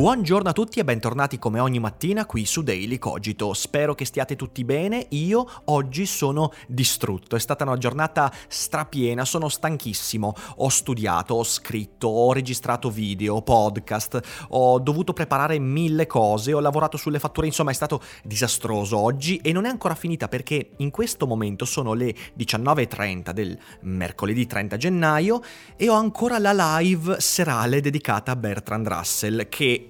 Buongiorno a tutti e bentornati come ogni mattina qui su Daily Cogito. Spero che stiate tutti bene. Io oggi sono distrutto. È stata una giornata strapiena, sono stanchissimo. Ho studiato, ho scritto, ho registrato video, podcast, ho dovuto preparare mille cose, ho lavorato sulle fatture, insomma è stato disastroso oggi e non è ancora finita perché in questo momento sono le 19.30 del mercoledì 30 gennaio e ho ancora la live serale dedicata a Bertrand Russell che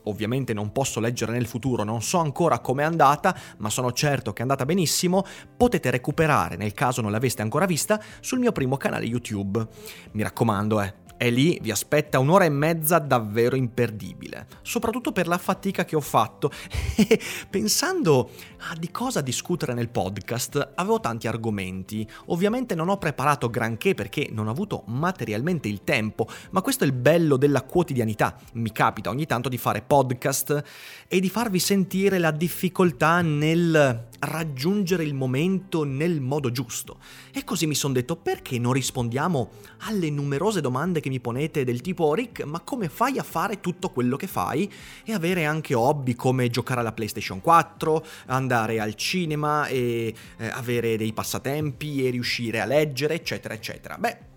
ovviamente non posso leggere nel futuro, non so ancora com'è andata, ma sono certo che è andata benissimo, potete recuperare, nel caso non l'aveste ancora vista, sul mio primo canale YouTube. Mi raccomando, eh, è lì, vi aspetta un'ora e mezza davvero imperdibile, soprattutto per la fatica che ho fatto. E pensando a di cosa discutere nel podcast, avevo tanti argomenti. Ovviamente non ho preparato granché perché non ho avuto materialmente il tempo, ma questo è il bello della quotidianità. Mi capita ogni tanto di fare podcast e di farvi sentire la difficoltà nel raggiungere il momento nel modo giusto. E così mi sono detto perché non rispondiamo alle numerose domande che mi ponete del tipo Rick, ma come fai a fare tutto quello che fai e avere anche hobby come giocare alla PlayStation 4, andare al cinema e eh, avere dei passatempi e riuscire a leggere, eccetera, eccetera. Beh,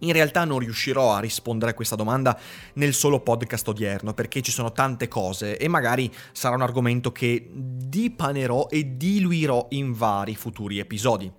in realtà non riuscirò a rispondere a questa domanda nel solo podcast odierno perché ci sono tante cose e magari sarà un argomento che dipanerò e diluirò in vari futuri episodi.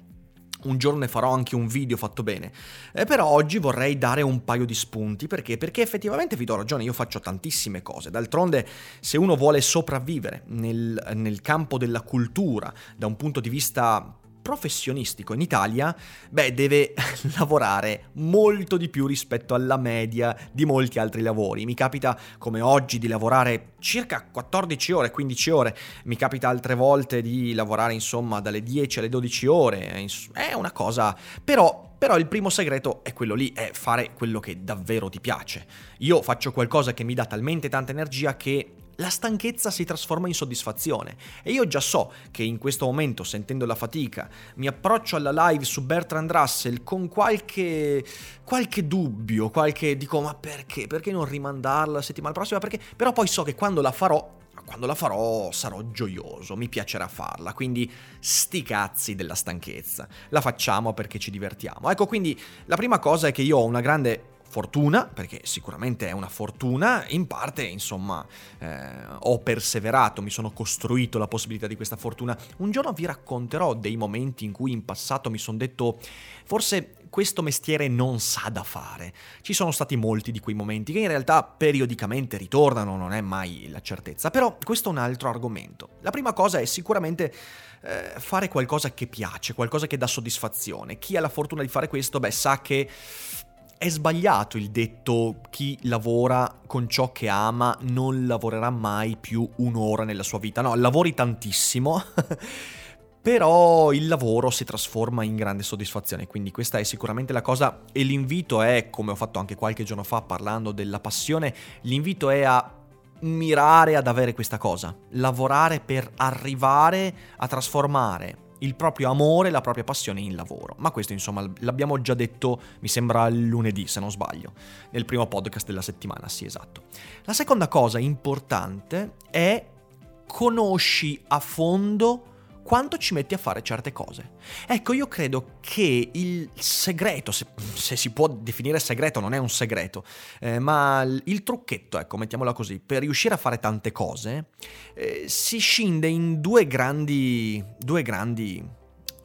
Un giorno ne farò anche un video fatto bene. Eh, però oggi vorrei dare un paio di spunti perché? Perché effettivamente vi do ragione, io faccio tantissime cose. D'altronde, se uno vuole sopravvivere nel, nel campo della cultura da un punto di vista professionistico in Italia, beh, deve lavorare molto di più rispetto alla media di molti altri lavori. Mi capita come oggi di lavorare circa 14 ore, 15 ore, mi capita altre volte di lavorare insomma dalle 10 alle 12 ore, è una cosa, però però il primo segreto è quello lì, è fare quello che davvero ti piace. Io faccio qualcosa che mi dà talmente tanta energia che la stanchezza si trasforma in soddisfazione. E io già so che in questo momento, sentendo la fatica, mi approccio alla live su Bertrand Russell con qualche, qualche dubbio, qualche dico ma perché? Perché non rimandarla la settimana prossima? Perché? Però poi so che quando la farò quando la farò sarò gioioso, mi piacerà farla, quindi sti cazzi della stanchezza. La facciamo perché ci divertiamo. Ecco, quindi la prima cosa è che io ho una grande fortuna, perché sicuramente è una fortuna, in parte insomma eh, ho perseverato, mi sono costruito la possibilità di questa fortuna. Un giorno vi racconterò dei momenti in cui in passato mi sono detto forse questo mestiere non sa da fare. Ci sono stati molti di quei momenti che in realtà periodicamente ritornano, non è mai la certezza, però questo è un altro argomento. La prima cosa è sicuramente eh, fare qualcosa che piace, qualcosa che dà soddisfazione. Chi ha la fortuna di fare questo, beh, sa che è sbagliato il detto chi lavora con ciò che ama non lavorerà mai più un'ora nella sua vita. No, lavori tantissimo. però il lavoro si trasforma in grande soddisfazione, quindi questa è sicuramente la cosa e l'invito è, come ho fatto anche qualche giorno fa parlando della passione, l'invito è a mirare ad avere questa cosa, lavorare per arrivare a trasformare il proprio amore, la propria passione in lavoro. Ma questo insomma l'abbiamo già detto, mi sembra lunedì se non sbaglio, nel primo podcast della settimana, sì esatto. La seconda cosa importante è conosci a fondo quanto ci metti a fare certe cose. Ecco, io credo che il segreto, se, se si può definire segreto, non è un segreto, eh, ma il trucchetto, ecco, mettiamola così, per riuscire a fare tante cose, eh, si scinde in due grandi, due grandi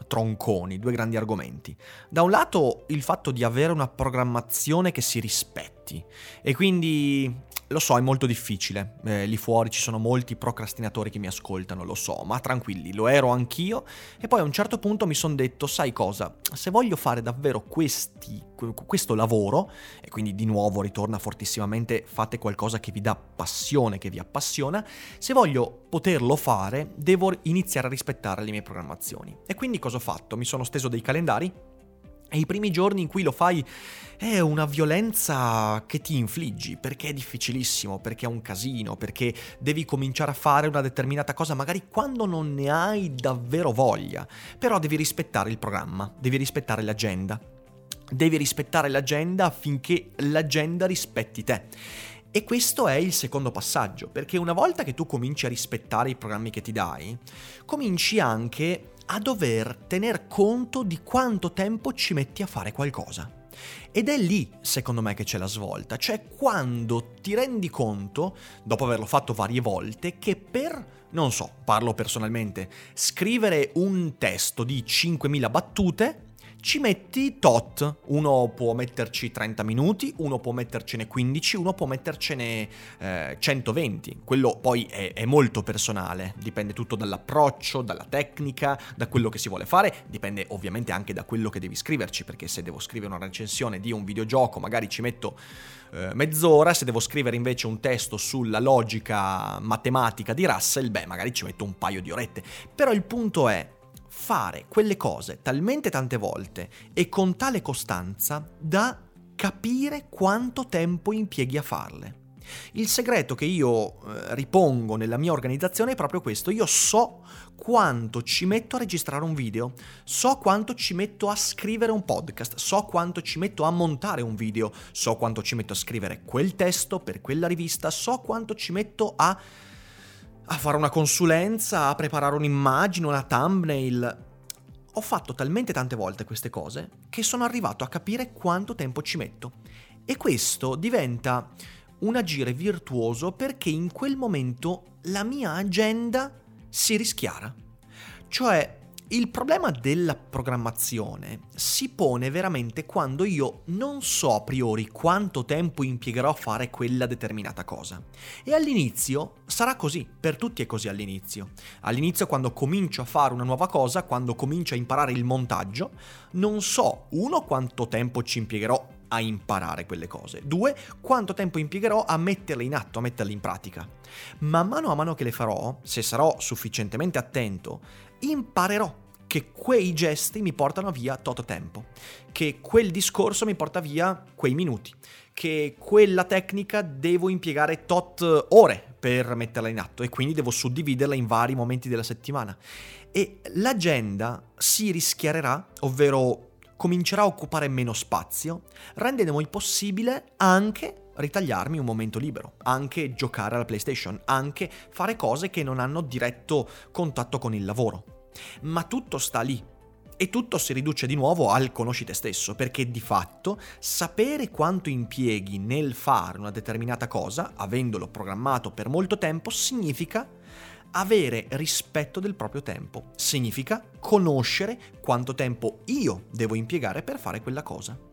tronconi, due grandi argomenti. Da un lato il fatto di avere una programmazione che si rispetti e quindi lo so, è molto difficile. Eh, lì fuori ci sono molti procrastinatori che mi ascoltano, lo so, ma tranquilli, lo ero anch'io. E poi a un certo punto mi sono detto, sai cosa? Se voglio fare davvero questi, questo lavoro, e quindi di nuovo ritorna fortissimamente, fate qualcosa che vi dà passione, che vi appassiona, se voglio poterlo fare, devo iniziare a rispettare le mie programmazioni. E quindi cosa ho fatto? Mi sono steso dei calendari e i primi giorni in cui lo fai è una violenza che ti infliggi, perché è difficilissimo, perché è un casino, perché devi cominciare a fare una determinata cosa magari quando non ne hai davvero voglia. Però devi rispettare il programma, devi rispettare l'agenda. Devi rispettare l'agenda affinché l'agenda rispetti te. E questo è il secondo passaggio, perché una volta che tu cominci a rispettare i programmi che ti dai, cominci anche a dover tener conto di quanto tempo ci metti a fare qualcosa. Ed è lì, secondo me, che c'è la svolta, cioè quando ti rendi conto, dopo averlo fatto varie volte, che per, non so, parlo personalmente, scrivere un testo di 5.000 battute ci metti tot. Uno può metterci 30 minuti, uno può mettercene 15, uno può mettercene eh, 120. Quello poi è, è, molto personale, dipende tutto dall'approccio, dalla tecnica, da quello che si vuole fare, dipende ovviamente anche da quello che devi scriverci, perché se devo scrivere una recensione di un videogioco magari ci metto eh, mezz'ora, se devo scrivere invece un testo sulla logica matematica di Russell, beh magari ci metto un paio di orette. Però il punto è fare quelle cose talmente tante volte e con tale costanza da capire quanto tempo impieghi a farle. Il segreto che io eh, ripongo nella mia organizzazione è proprio questo, io so quanto ci metto a registrare un video, so quanto ci metto a scrivere un podcast, so quanto ci metto a montare un video, so quanto ci metto a scrivere quel testo per quella rivista, so quanto ci metto a a fare una consulenza, a preparare un'immagine, una thumbnail. Ho fatto talmente tante volte queste cose che sono arrivato a capire quanto tempo ci metto. E questo diventa un agire virtuoso perché in quel momento la mia agenda si rischiara. Cioè, il problema della programmazione si pone veramente quando io non so a priori quanto tempo impiegherò a fare quella determinata cosa. E all'inizio sarà così, per tutti è così all'inizio. All'inizio quando comincio a fare una nuova cosa, quando comincio a imparare il montaggio, non so, uno, quanto tempo ci impiegherò a imparare quelle cose. Due, quanto tempo impiegherò a metterle in atto, a metterle in pratica. Man mano a mano che le farò, se sarò sufficientemente attento imparerò che quei gesti mi portano via tot tempo, che quel discorso mi porta via quei minuti, che quella tecnica devo impiegare tot ore per metterla in atto e quindi devo suddividerla in vari momenti della settimana. E l'agenda si rischiarerà, ovvero comincerà a occupare meno spazio, rendendo possibile anche ritagliarmi un momento libero, anche giocare alla PlayStation, anche fare cose che non hanno diretto contatto con il lavoro. Ma tutto sta lì. E tutto si riduce di nuovo al conosci te stesso, perché di fatto sapere quanto impieghi nel fare una determinata cosa, avendolo programmato per molto tempo, significa avere rispetto del proprio tempo. Significa conoscere quanto tempo io devo impiegare per fare quella cosa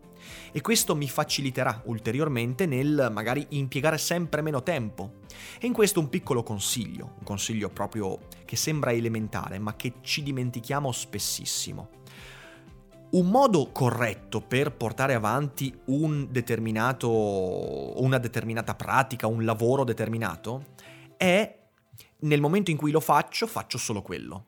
e questo mi faciliterà ulteriormente nel magari impiegare sempre meno tempo. E in questo un piccolo consiglio, un consiglio proprio che sembra elementare ma che ci dimentichiamo spessissimo. Un modo corretto per portare avanti un una determinata pratica, un lavoro determinato, è nel momento in cui lo faccio, faccio solo quello.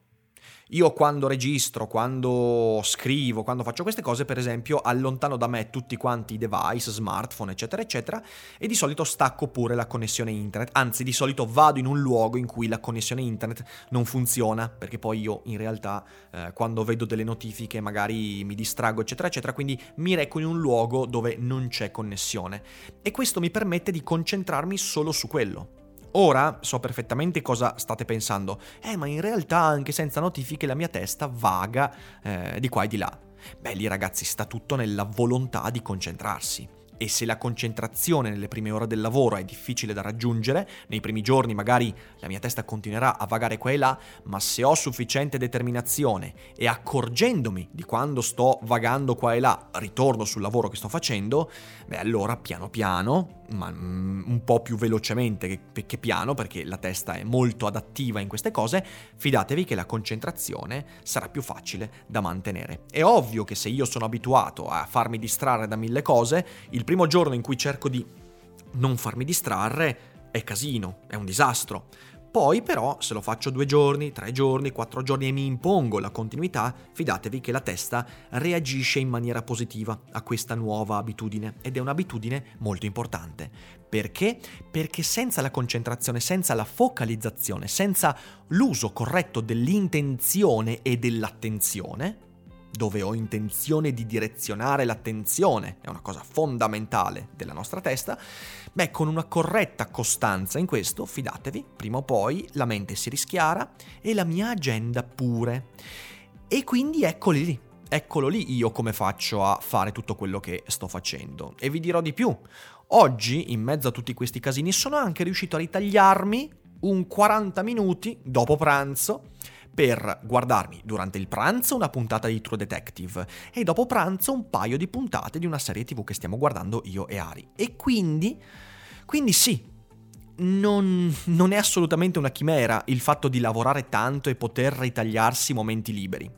Io quando registro, quando scrivo, quando faccio queste cose, per esempio, allontano da me tutti quanti i device, smartphone, eccetera, eccetera, e di solito stacco pure la connessione internet. Anzi, di solito vado in un luogo in cui la connessione internet non funziona, perché poi io in realtà eh, quando vedo delle notifiche magari mi distraggo, eccetera, eccetera, quindi mi reco in un luogo dove non c'è connessione. E questo mi permette di concentrarmi solo su quello. Ora so perfettamente cosa state pensando. Eh, ma in realtà anche senza notifiche la mia testa vaga eh, di qua e di là. Beh, lì ragazzi sta tutto nella volontà di concentrarsi. e se la concentrazione nelle prime ore del lavoro è difficile da raggiungere, nei primi giorni magari la mia testa continuerà a vagare qua e là, ma se ho sufficiente determinazione e accorgendomi di quando sto vagando qua e là, ritorno sul lavoro che sto facendo, beh allora piano piano, ma mm, un po' più velocemente che, che piano, perché la testa è molto adattiva in queste cose, fidatevi che la concentrazione sarà più facile da mantenere. È ovvio che se io sono abituato a farmi distrarre da mille cose, il primo giorno in cui cerco di non farmi distrarre è casino, è un disastro. Poi però, se lo faccio due giorni, tre giorni, quattro giorni e mi impongo la continuità, fidatevi che la testa reagisce in maniera positiva a questa nuova abitudine ed è un'abitudine molto importante. Perché? Perché senza la concentrazione, senza la focalizzazione, senza l'uso corretto dell'intenzione e dell'attenzione, dove ho intenzione di direzionare l'attenzione, è una cosa fondamentale della nostra testa, beh, con una corretta costanza in questo, fidatevi, prima o poi la mente si rischiara e la mia agenda pure. E quindi eccoli lì, eccolo lì io come faccio a fare tutto quello che sto facendo. E vi dirò di più, oggi, in mezzo a tutti questi casini, sono anche riuscito a ritagliarmi un 40 minuti dopo pranzo per guardarmi durante il pranzo una puntata di True Detective e dopo pranzo un paio di puntate di una serie tv che stiamo guardando io e Ari. E quindi, quindi sì, non, non, è assolutamente una chimera il fatto di lavorare tanto e poter ritagliarsi momenti liberi.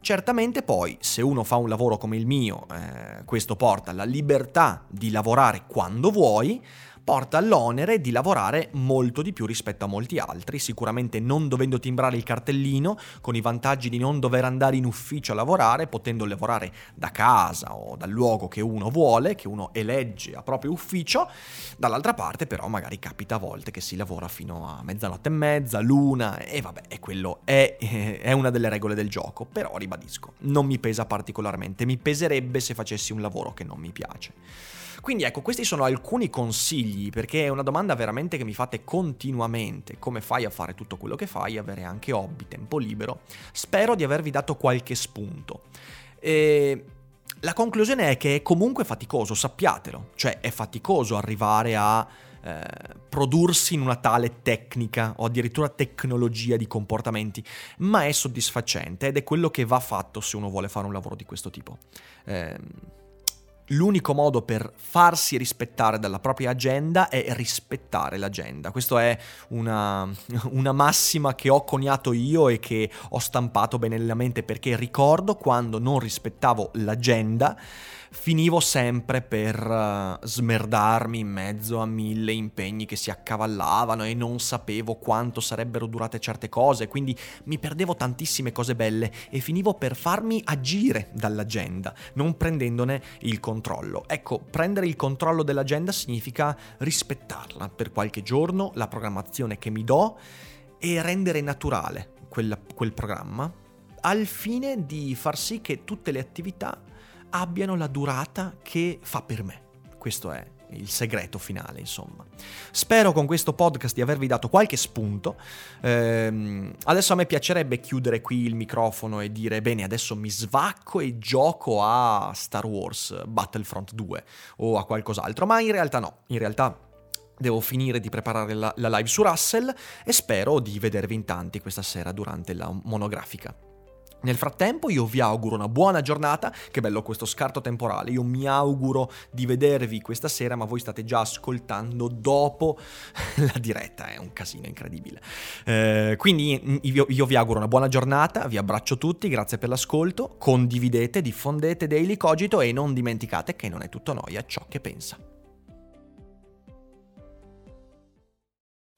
Certamente poi, se uno fa un lavoro come il mio, eh, questo porta alla libertà di lavorare quando vuoi, porta l'onere di lavorare molto di più rispetto a molti altri, sicuramente non dovendo timbrare il cartellino, con i vantaggi di non dover andare in ufficio a lavorare, potendo lavorare da casa o dal luogo che uno vuole, che uno elegge a proprio ufficio, dall'altra parte però magari capita a volte che si lavora fino a mezzanotte e mezza, l'una, e vabbè, e quello è, è una delle regole del gioco, però ribadisco, non mi pesa particolarmente, mi peserebbe se facessi un lavoro che non mi piace. Quindi ecco, questi sono alcuni consigli, perché è una domanda veramente che mi fate continuamente. Come fai a fare tutto quello che fai, avere anche hobby, tempo libero? Spero di avervi dato qualche spunto. E... La conclusione è che è comunque faticoso, sappiatelo, cioè è faticoso arrivare a eh, prodursi in una tale tecnica o addirittura tecnologia di comportamenti, ma è soddisfacente ed è quello che va fatto se uno vuole fare un lavoro di questo tipo. Eh, l'unico modo per farsi rispettare dalla propria agenda è rispettare l'agenda. Questa è una, una, massima che ho coniato io e che ho stampato bene nella mente perché ricordo quando non rispettavo l'agenda finivo sempre per uh, smerdarmi in mezzo a mille impegni che si accavallavano e non sapevo quanto sarebbero durate certe cose, quindi mi perdevo tantissime cose belle e finivo per farmi agire dall'agenda, non prendendone il controllo. Ecco, prendere il controllo dell'agenda significa rispettarla per qualche giorno, la programmazione che mi do e rendere naturale quel, quel programma al fine di far sì che tutte le attività abbiano la durata che fa per me. Questo è il segreto finale, insomma. Spero con questo podcast di avervi dato qualche spunto. Ehm, adesso a me piacerebbe chiudere qui il microfono e dire: bene, adesso mi svacco e gioco a Star Wars Battlefront 2 o a qualcos'altro, ma in realtà no, in realtà. Devo finire di preparare la, la live su Russell e spero di vedervi in tanti questa sera durante la monografica. Nel frattempo io vi auguro una buona giornata, che bello questo scarto temporale, io mi auguro di vedervi questa sera, ma voi state già ascoltando dopo la diretta, è un casino incredibile. Eh, quindi io, io, vi auguro una buona giornata, vi abbraccio tutti, grazie per l'ascolto, condividete, diffondete Daily Cogito e non dimenticate che non è tutto noia ciò che pensa.